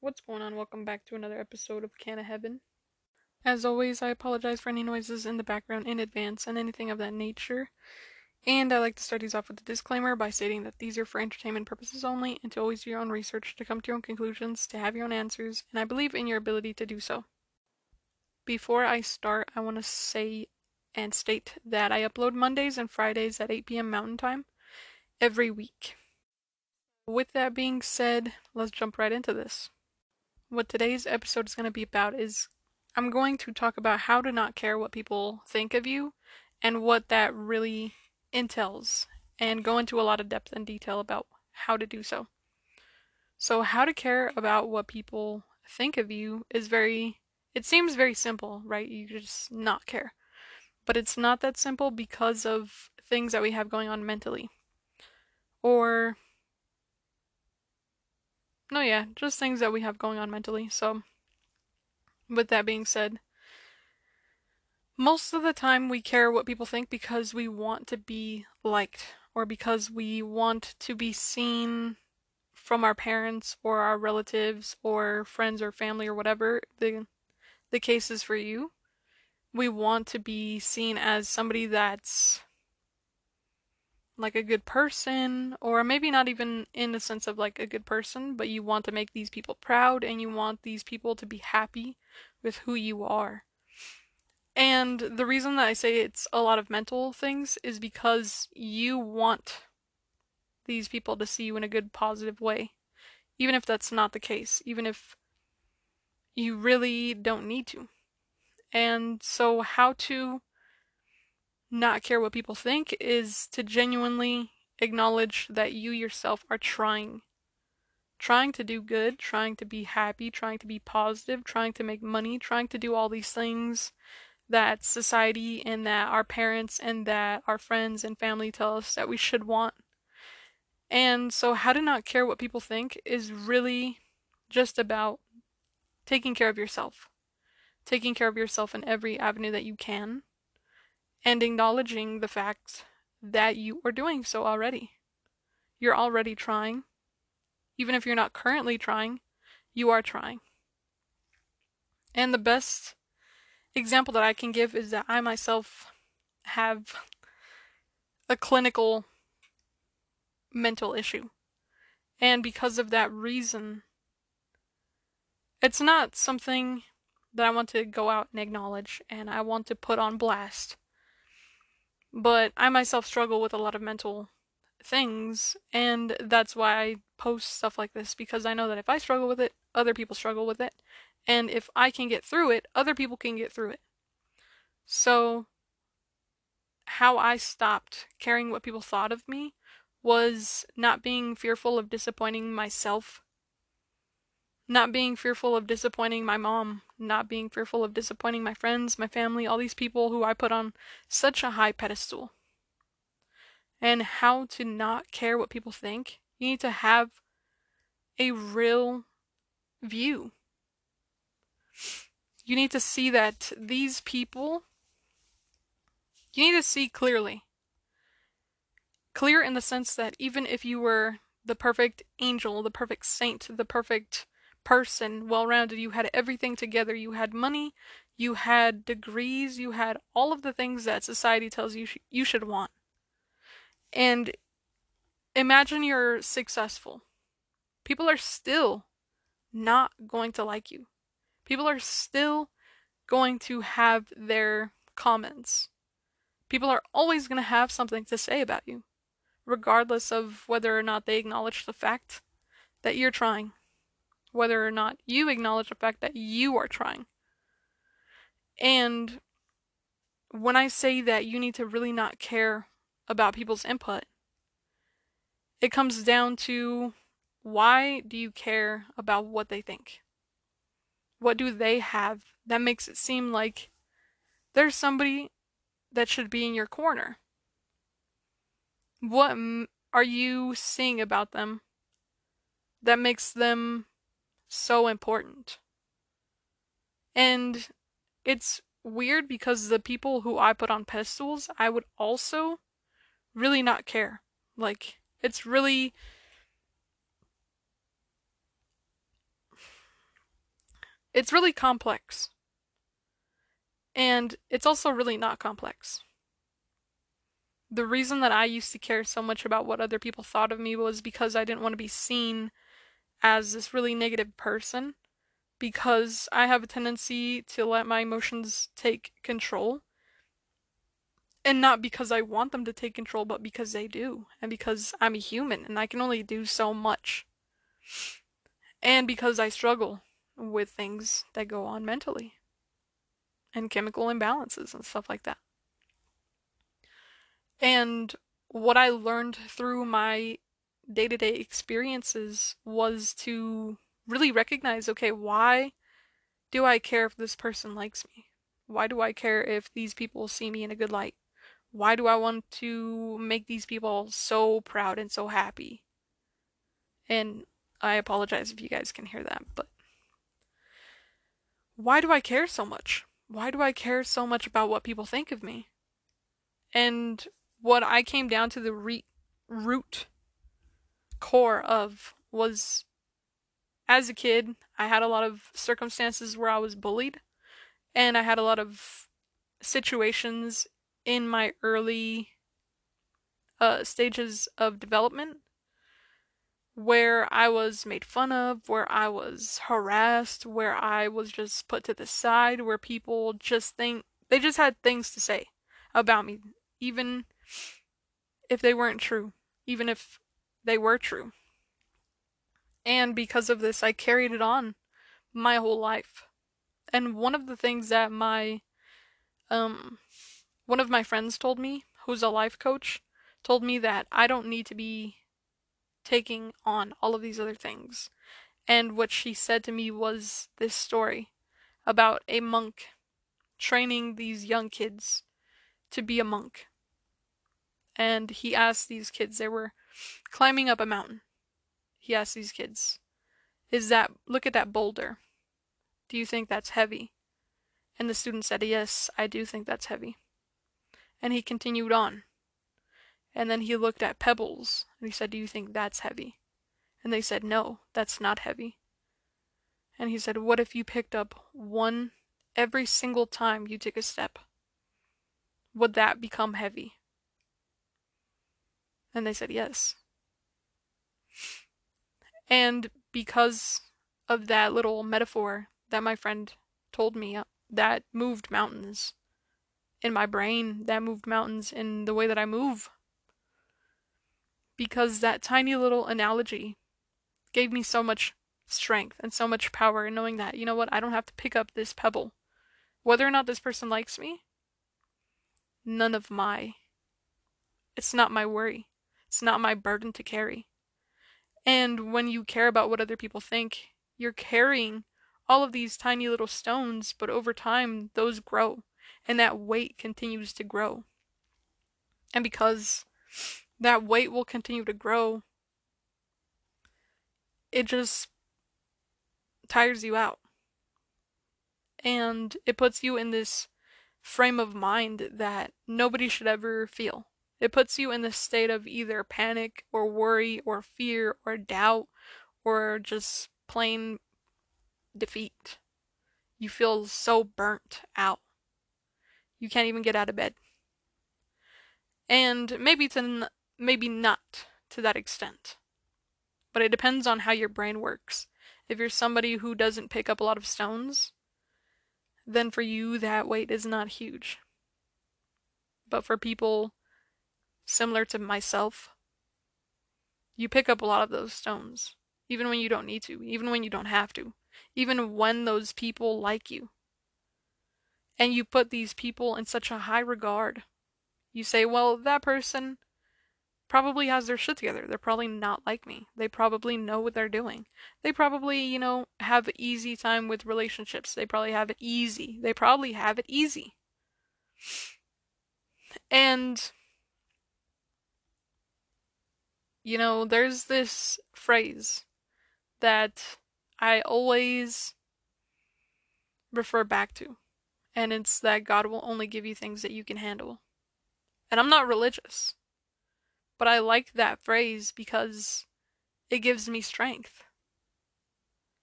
What's going on? Welcome back to another episode of Can of Heaven. As always, I apologize for any noises in the background in advance and anything of that nature. And I like to start these off with a disclaimer by stating that these are for entertainment purposes only and to always do your own research, to come to your own conclusions, to have your own answers, and I believe in your ability to do so. Before I start, I want to say and state that I upload Mondays and Fridays at 8 p.m. Mountain Time every week. With that being said, let's jump right into this. What today's episode is going to be about is I'm going to talk about how to not care what people think of you and what that really entails, and go into a lot of depth and detail about how to do so. So, how to care about what people think of you is very, it seems very simple, right? You just not care. But it's not that simple because of things that we have going on mentally. Or, no, yeah, just things that we have going on mentally. So, with that being said, most of the time we care what people think because we want to be liked or because we want to be seen from our parents or our relatives or friends or family or whatever the the case is for you. We want to be seen as somebody that's like a good person or maybe not even in the sense of like a good person, but you want to make these people proud and you want these people to be happy with who you are. And the reason that I say it's a lot of mental things is because you want these people to see you in a good, positive way. Even if that's not the case, even if you really don't need to. And so, how to not care what people think is to genuinely acknowledge that you yourself are trying. Trying to do good, trying to be happy, trying to be positive, trying to make money, trying to do all these things that society and that our parents and that our friends and family tell us that we should want. And so, how to not care what people think is really just about taking care of yourself. Taking care of yourself in every avenue that you can. And acknowledging the fact that you are doing so already. You're already trying. Even if you're not currently trying, you are trying. And the best example that I can give is that I myself have a clinical mental issue. And because of that reason, it's not something that I want to go out and acknowledge and I want to put on blast. But I myself struggle with a lot of mental things, and that's why I post stuff like this because I know that if I struggle with it, other people struggle with it. And if I can get through it, other people can get through it. So, how I stopped caring what people thought of me was not being fearful of disappointing myself, not being fearful of disappointing my mom, not being fearful of disappointing my friends, my family, all these people who I put on such a high pedestal. And how to not care what people think. You need to have a real view you need to see that these people, you need to see clearly. Clear in the sense that even if you were the perfect angel, the perfect saint, the perfect person, well rounded, you had everything together. You had money, you had degrees, you had all of the things that society tells you sh- you should want. And imagine you're successful. People are still not going to like you people are still going to have their comments. People are always going to have something to say about you, regardless of whether or not they acknowledge the fact that you're trying, whether or not you acknowledge the fact that you are trying. And when I say that you need to really not care about people's input, it comes down to why do you care about what they think? What do they have that makes it seem like there's somebody that should be in your corner? What are you seeing about them that makes them so important? And it's weird because the people who I put on pedestals, I would also really not care. Like, it's really it's really complex. And it's also really not complex. The reason that I used to care so much about what other people thought of me was because I didn't want to be seen as this really negative person because I have a tendency to let my emotions take control. And not because I want them to take control, but because they do. And because I'm a human and I can only do so much. And because I struggle with things that go on mentally and chemical imbalances and stuff like that. And what I learned through my day to day experiences was to really recognize okay, why do I care if this person likes me? Why do I care if these people see me in a good light? Why do I want to make these people so proud and so happy? And I apologize if you guys can hear that, but why do I care so much? Why do I care so much about what people think of me? And what I came down to the re- root core of was as a kid, I had a lot of circumstances where I was bullied, and I had a lot of situations in my early uh, stages of development where I was made fun of, where I was harassed, where I was just put to the side, where people just think they just had things to say about me, even if they weren't true, even if they were true. And because of this, I carried it on my whole life. And one of the things that my um one of my friends told me, who's a life coach, told me that I don't need to be taking on all of these other things. And what she said to me was this story about a monk training these young kids to be a monk. And he asked these kids, they were climbing up a mountain. He asked these kids, Is that, look at that boulder. Do you think that's heavy? And the student said, Yes, I do think that's heavy. And he continued on. And then he looked at pebbles and he said, Do you think that's heavy? And they said, No, that's not heavy. And he said, What if you picked up one every single time you took a step? Would that become heavy? And they said, Yes. And because of that little metaphor that my friend told me, uh, that moved mountains in my brain, that moved mountains in the way that I move. Because that tiny little analogy gave me so much strength and so much power in knowing that, you know what, I don't have to pick up this pebble. Whether or not this person likes me, none of my. It's not my worry. It's not my burden to carry. And when you care about what other people think, you're carrying all of these tiny little stones, but over time, those grow, and that weight continues to grow. And because that weight will continue to grow, it just tires you out. And it puts you in this frame of mind that nobody should ever feel. It puts you in the state of either panic or worry or fear or doubt or just plain defeat. You feel so burnt out. You can't even get out of bed. And maybe it's n- maybe not to that extent. But it depends on how your brain works. If you're somebody who doesn't pick up a lot of stones, then for you that weight is not huge. But for people similar to myself, you pick up a lot of those stones, even when you don't need to, even when you don't have to, even when those people like you. And you put these people in such a high regard. You say, well, that person probably has their shit together. They're probably not like me. They probably know what they're doing. They probably, you know, have easy time with relationships. They probably have it easy. They probably have it easy. And you know, there's this phrase that I always refer back to, and it's that God will only give you things that you can handle. And I'm not religious, but I like that phrase because it gives me strength.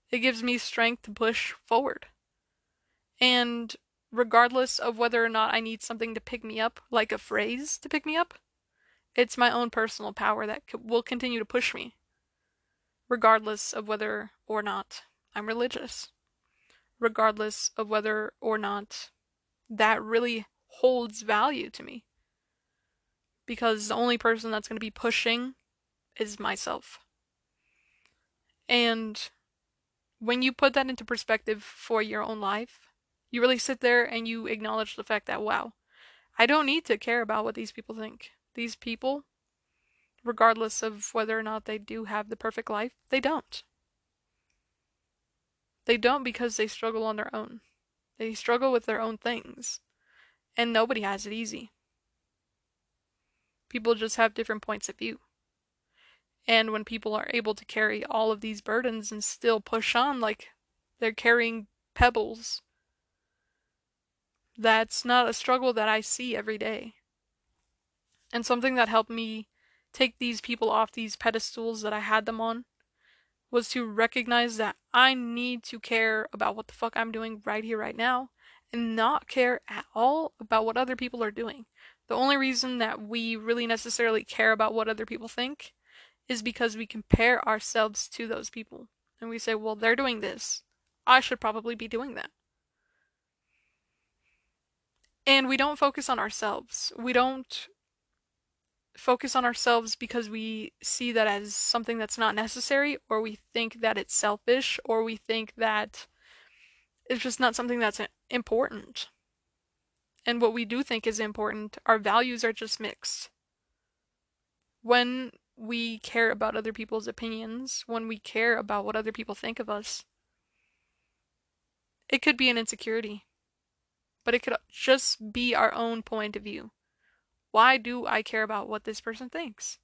It gives me strength to push forward. And regardless of whether or not I need something to pick me up, like a phrase to pick me up, it's my own personal power that will continue to push me, regardless of whether or not I'm religious, regardless of whether or not that really holds value to me. Because the only person that's going to be pushing is myself. And when you put that into perspective for your own life, you really sit there and you acknowledge the fact that, wow, I don't need to care about what these people think. These people, regardless of whether or not they do have the perfect life, they don't. They don't because they struggle on their own. They struggle with their own things. And nobody has it easy. People just have different points of view. And when people are able to carry all of these burdens and still push on like they're carrying pebbles, that's not a struggle that I see every day. And something that helped me take these people off these pedestals that I had them on was to recognize that I need to care about what the fuck I'm doing right here, right now, and not care at all about what other people are doing. The only reason that we really necessarily care about what other people think is because we compare ourselves to those people. And we say, well, they're doing this. I should probably be doing that. And we don't focus on ourselves. We don't focus on ourselves because we see that as something that's not necessary, or we think that it's selfish, or we think that it's just not something that's uh, important. And what we do think is important, our values are just mixed. When we care about other people's opinions, when we care about what other people think of us, it could be an insecurity, but it could just be our own point of view. Why do I care about what this person thinks?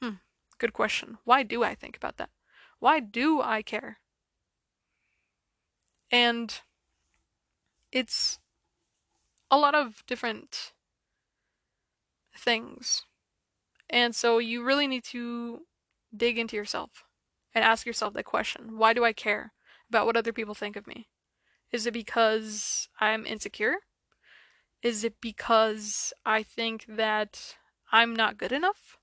Hmm, good question. Why do I think about that? Why do I care? And it's a lot of different things. And so you really need to dig into yourself and ask yourself that question Why do I care about what other people think of me? Is it because I'm insecure? Is it because I think that I'm not good enough?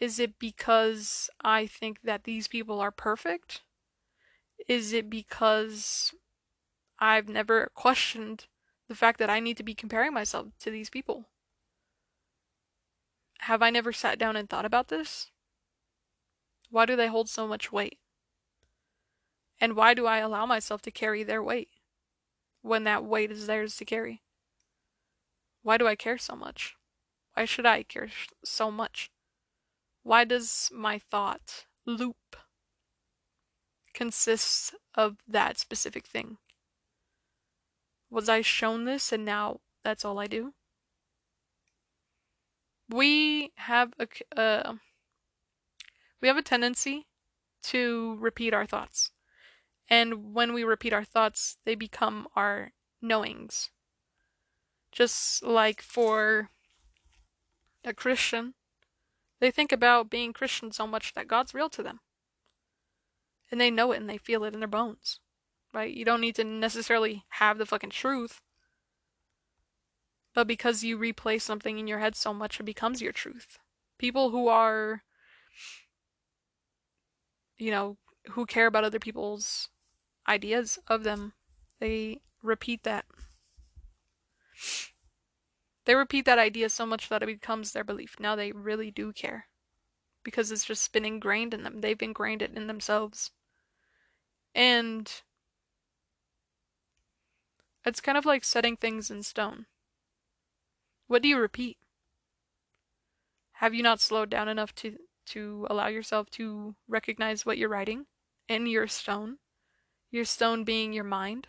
Is it because I think that these people are perfect? Is it because I've never questioned the fact that I need to be comparing myself to these people? Have I never sat down and thought about this? Why do they hold so much weight? And why do I allow myself to carry their weight when that weight is theirs to carry? Why do I care so much? Why should I care so much? Why does my thought loop consist of that specific thing? Was I shown this and now that's all I do? We have a uh, we have a tendency to repeat our thoughts. And when we repeat our thoughts, they become our knowings. Just like for a Christian, they think about being Christian so much that God's real to them. And they know it and they feel it in their bones. Right? You don't need to necessarily have the fucking truth. But because you replay something in your head so much, it becomes your truth. People who are, you know, who care about other people's ideas of them, they repeat that they repeat that idea so much that it becomes their belief. Now they really do care. Because it's just been ingrained in them. They've ingrained it in themselves. And it's kind of like setting things in stone. What do you repeat? Have you not slowed down enough to to allow yourself to recognize what you're writing in your stone? Your stone being your mind?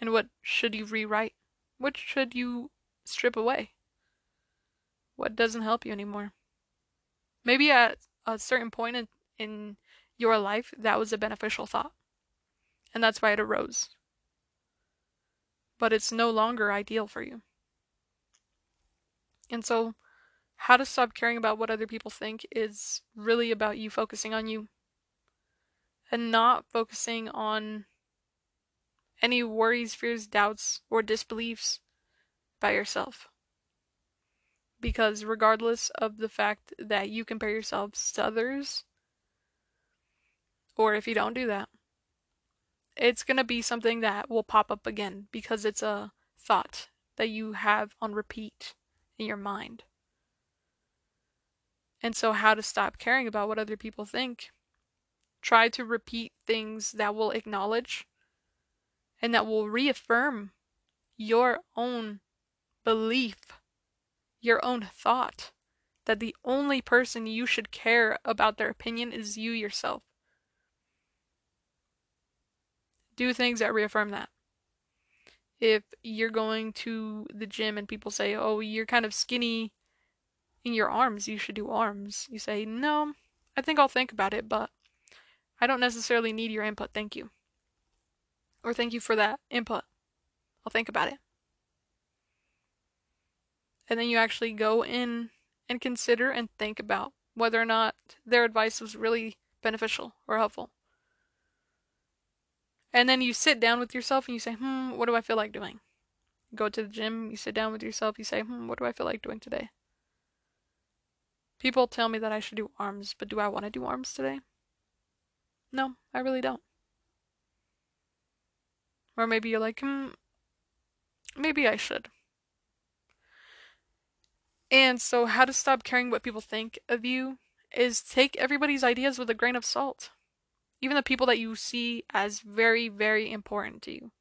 And what should you rewrite? What should you strip away? What doesn't help you anymore? Maybe at a certain point in, in your life, that was a beneficial thought. And that's why it arose. But it's no longer ideal for you. And so, how to stop caring about what other people think is really about you focusing on you and not focusing on any worries, fears, doubts, or disbeliefs by yourself. Because regardless of the fact that you compare yourselves to others, or if you don't do that, it's going to be something that will pop up again because it's a thought that you have on repeat in your mind. And so, how to stop caring about what other people think? Try to repeat things that will acknowledge and that will reaffirm your own belief, your own thought that the only person you should care about their opinion is you yourself. Do things that reaffirm that. If you're going to the gym and people say, oh, you're kind of skinny in your arms, you should do arms. You say, no, I think I'll think about it, but I don't necessarily need your input, thank you. Or thank you for that input. I'll think about it. And then you actually go in and consider and think about whether or not their advice was really beneficial or helpful. And then you sit down with yourself and you say, hmm, what do I feel like doing? go to the gym, you sit down with yourself, you say, hmm, what do I feel like doing today? People tell me that I should do arms, but do I want to do arms today? No, I really don't. Or maybe you're like, hmm, maybe I should. And so, how to stop caring what people think of you is take everybody's ideas with a grain of salt. Even the people that you see as very, very important to you.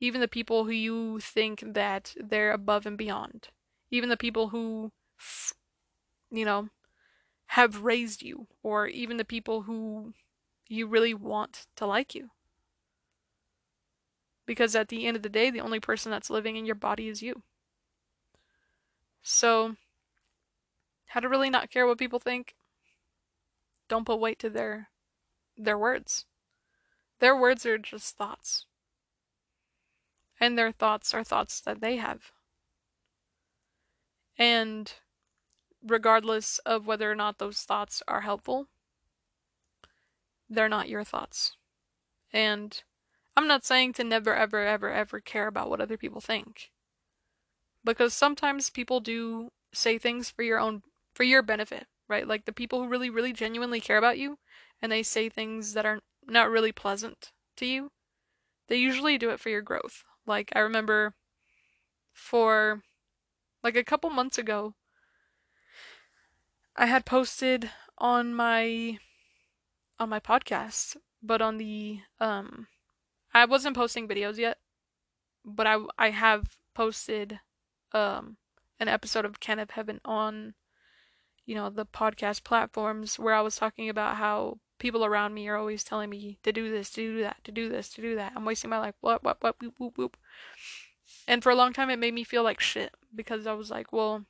Even the people who you think that they're above and beyond. Even the people who, you know, have raised you. Or even the people who you really want to like you. Because at the end of the day, the only person that's living in your body is you. So, how to really not care what people think? Don't put weight to their their words. Their words are just thoughts. And their thoughts are thoughts that they have. And regardless of whether or not those thoughts are helpful, they're not your thoughts. And I'm not saying to never, ever, ever, ever care about what other people think. Because sometimes people do say things for your own, for your benefit, right? Like the people who really, really genuinely care about you and they say things that are not really pleasant to you, they usually do it for your growth. Like I remember for like a couple months ago, I had posted on my on my podcast, but on the um I wasn't posting videos yet, but I I have posted um an episode of Can of Heaven on you know the podcast platforms where I was talking about how people around me are always telling me to do this, to do that, to do this, to do that. I'm wasting my life. What what what whoop whoop whoop. And for a long time it made me feel like shit because I was like, well,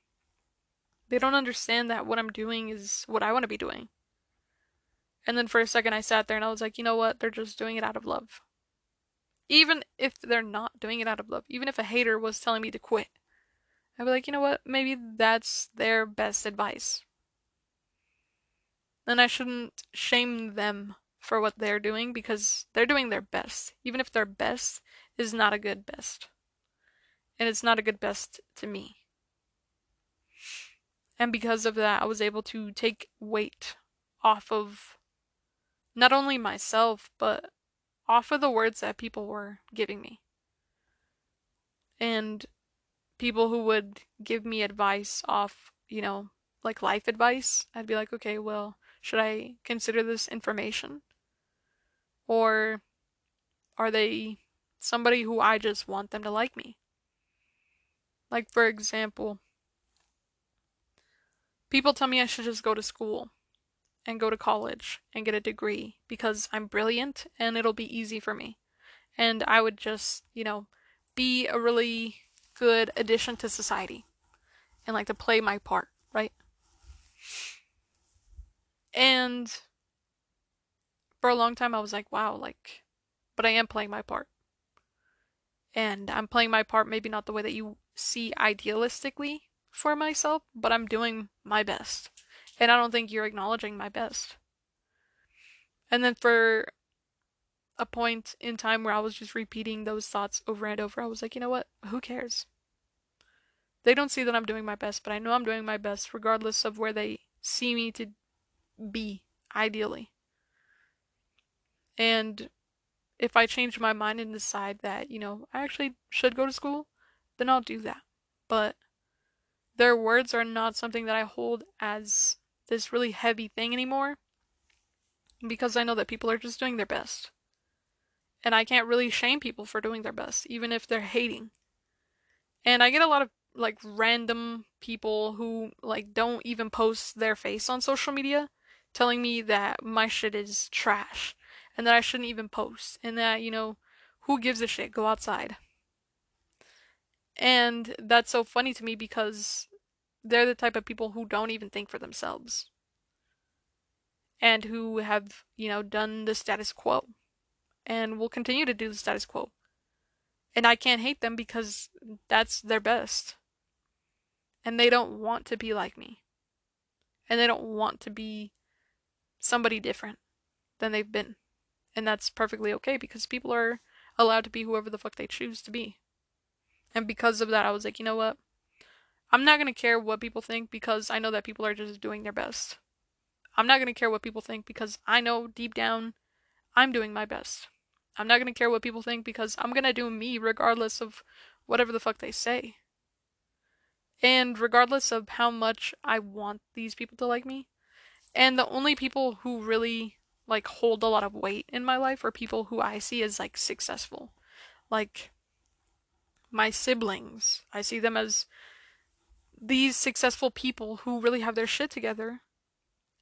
they don't understand that what I'm doing is what I want to be doing. And then for a second I sat there and I was like, you know what? They're just doing it out of love even if they're not doing it out of love, even if a hater was telling me to quit, I'd be like, you know what? Maybe that's their best advice. Then I shouldn't shame them for what they're doing because they're doing their best, even if their best is not a good best. And it's not a good best to me. And because of that, I was able to take weight off of not only myself, but off of the words that people were giving me. And people who would give me advice off, you know, like life advice, I'd be like, okay, well, should I consider this information? Or are they somebody who I just want them to like me? Like, for example, people tell me I should just go to school and go to college and get a degree because I'm brilliant and it'll be easy for me. And I would just, you know, be a really good addition to society and like to play my part, right? And for a long time I was like, wow, like, but I am playing my part. And I'm playing my part maybe not the way that you see idealistically, for myself, but I'm doing my best. And I don't think you're acknowledging my best. And then for a point in time where I was just repeating those thoughts over and over, I was like, you know what? Who cares? They don't see that I'm doing my best, but I know I'm doing my best regardless of where they see me to be, ideally. And if I change my mind and decide that, you know, I actually should go to school, then I'll do that. But their words are not something that I hold as this really heavy thing anymore because I know that people are just doing their best. And I can't really shame people for doing their best, even if they're hating. And I get a lot of like random people who like don't even post their face on social media telling me that my shit is trash and that I shouldn't even post and that, you know, who gives a shit? Go outside. And that's so funny to me because they're the type of people who don't even think for themselves. And who have, you know, done the status quo. And will continue to do the status quo. And I can't hate them because that's their best. And they don't want to be like me. And they don't want to be somebody different than they've been. And that's perfectly okay because people are allowed to be whoever the fuck they choose to be. And because of that, I was like, you know what? I'm not going to care what people think because I know that people are just doing their best. I'm not going to care what people think because I know deep down I'm doing my best. I'm not going to care what people think because I'm going to do me regardless of whatever the fuck they say. And regardless of how much I want these people to like me. And the only people who really like hold a lot of weight in my life are people who I see as like successful. Like my siblings. I see them as these successful people who really have their shit together.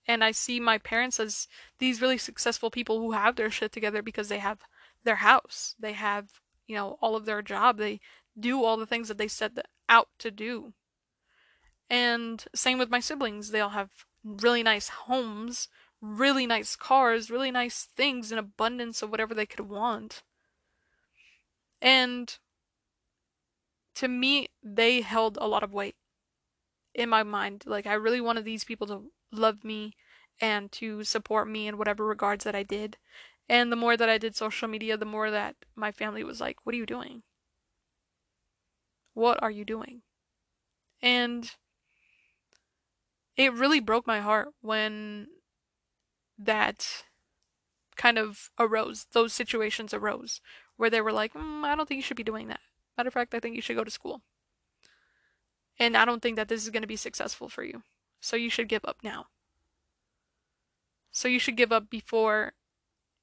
And I see my parents as these really successful people who have their shit together because they have their house. They have, you know, all of their job. They do all the things that they set out to do. And same with my siblings. They all have really nice homes, really nice cars, really nice things in abundance of whatever they could want. And to me, they held a lot of weight in my mind. Like, I really wanted these people to love me and to support me in whatever regards that I did. And the more that I did social media, the more that my family was like, What are you doing? What are you doing? And it really broke my heart when that kind of arose, those situations arose, where they were like, mm, I don't think you should be doing that. Matter of fact, I think you should go to school. And I don't think that this is going to be successful for you. So you should give up now. So you should give up before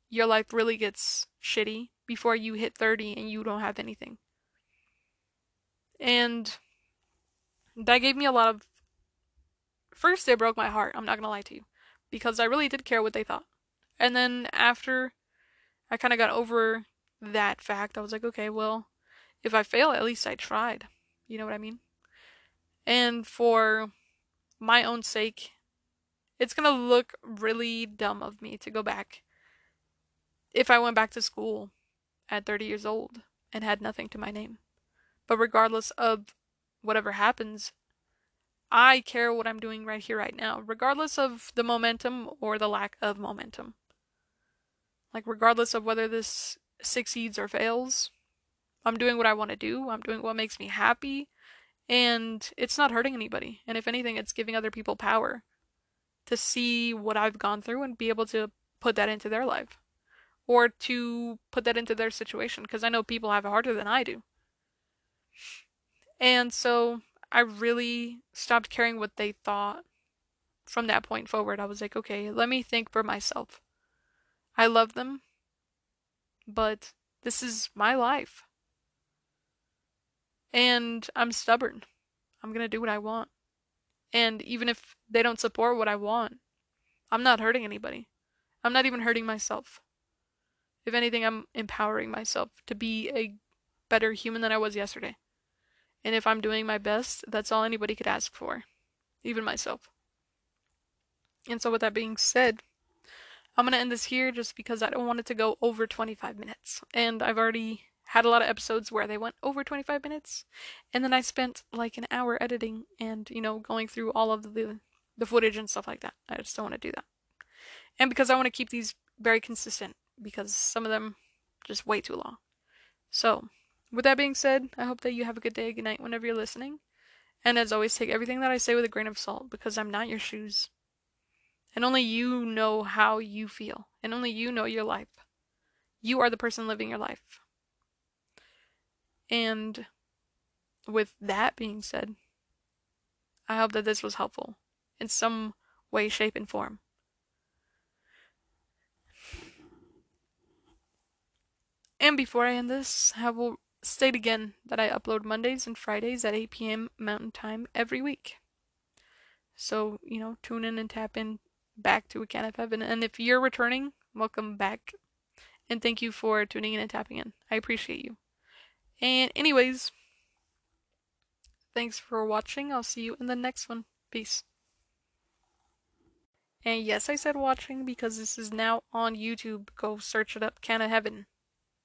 your life really gets shitty, before you hit 30 and you don't have anything. And that gave me a lot of. First, it broke my heart, I'm not going to lie to you, because I really did care what they thought. And then after I kind of got over that fact, I was like, okay, well, if I fail, at least I tried. You know what I mean? And for my own sake, it's gonna look really dumb of me to go back if I went back to school at 30 years old and had nothing to my name. But regardless of whatever happens, I care what I'm doing right here, right now, regardless of the momentum or the lack of momentum. Like, regardless of whether this succeeds or fails, I'm doing what I want to do. I'm doing what makes me happy. And it's not hurting anybody. And if anything, it's giving other people power to see what I've gone through and be able to put that into their life or to put that into their situation because I know people have it harder than I do. And so I really stopped caring what they thought from that point forward. I was like, okay, let me think for myself. I love them, but this is my life. And I'm stubborn. I'm going to do what I want. And even if they don't support what I want, I'm not hurting anybody. I'm not even hurting myself. If anything, I'm empowering myself to be a better human than I was yesterday. And if I'm doing my best, that's all anybody could ask for, even myself. And so, with that being said, I'm going to end this here just because I don't want it to go over 25 minutes. And I've already had a lot of episodes where they went over 25 minutes, and then I spent like an hour editing and, you know, going through all of the the footage and stuff like that. I just don't want to do that. And because I want to keep these very consistent because some of them just way too long. So, with that being said, I hope that you have a good day, good night whenever you're listening. And as always, take everything that I say with a grain of salt because I'm not your shoes. And only you know how you feel, and only you know your life. You are the person living your life. And with that being said, I hope that this was helpful in some way, shape, and form. And before I end this, I will state again that I upload Mondays and Fridays at 8 p.m. Mountain Time every week. So, you know, tune in and tap in back to A Can of Heaven. And if you're returning, welcome back. And thank you for tuning in and tapping in. I appreciate you. And, anyways, thanks for watching. I'll see you in the next one. Peace. And yes, I said watching because this is now on YouTube. Go search it up, Can of Heaven.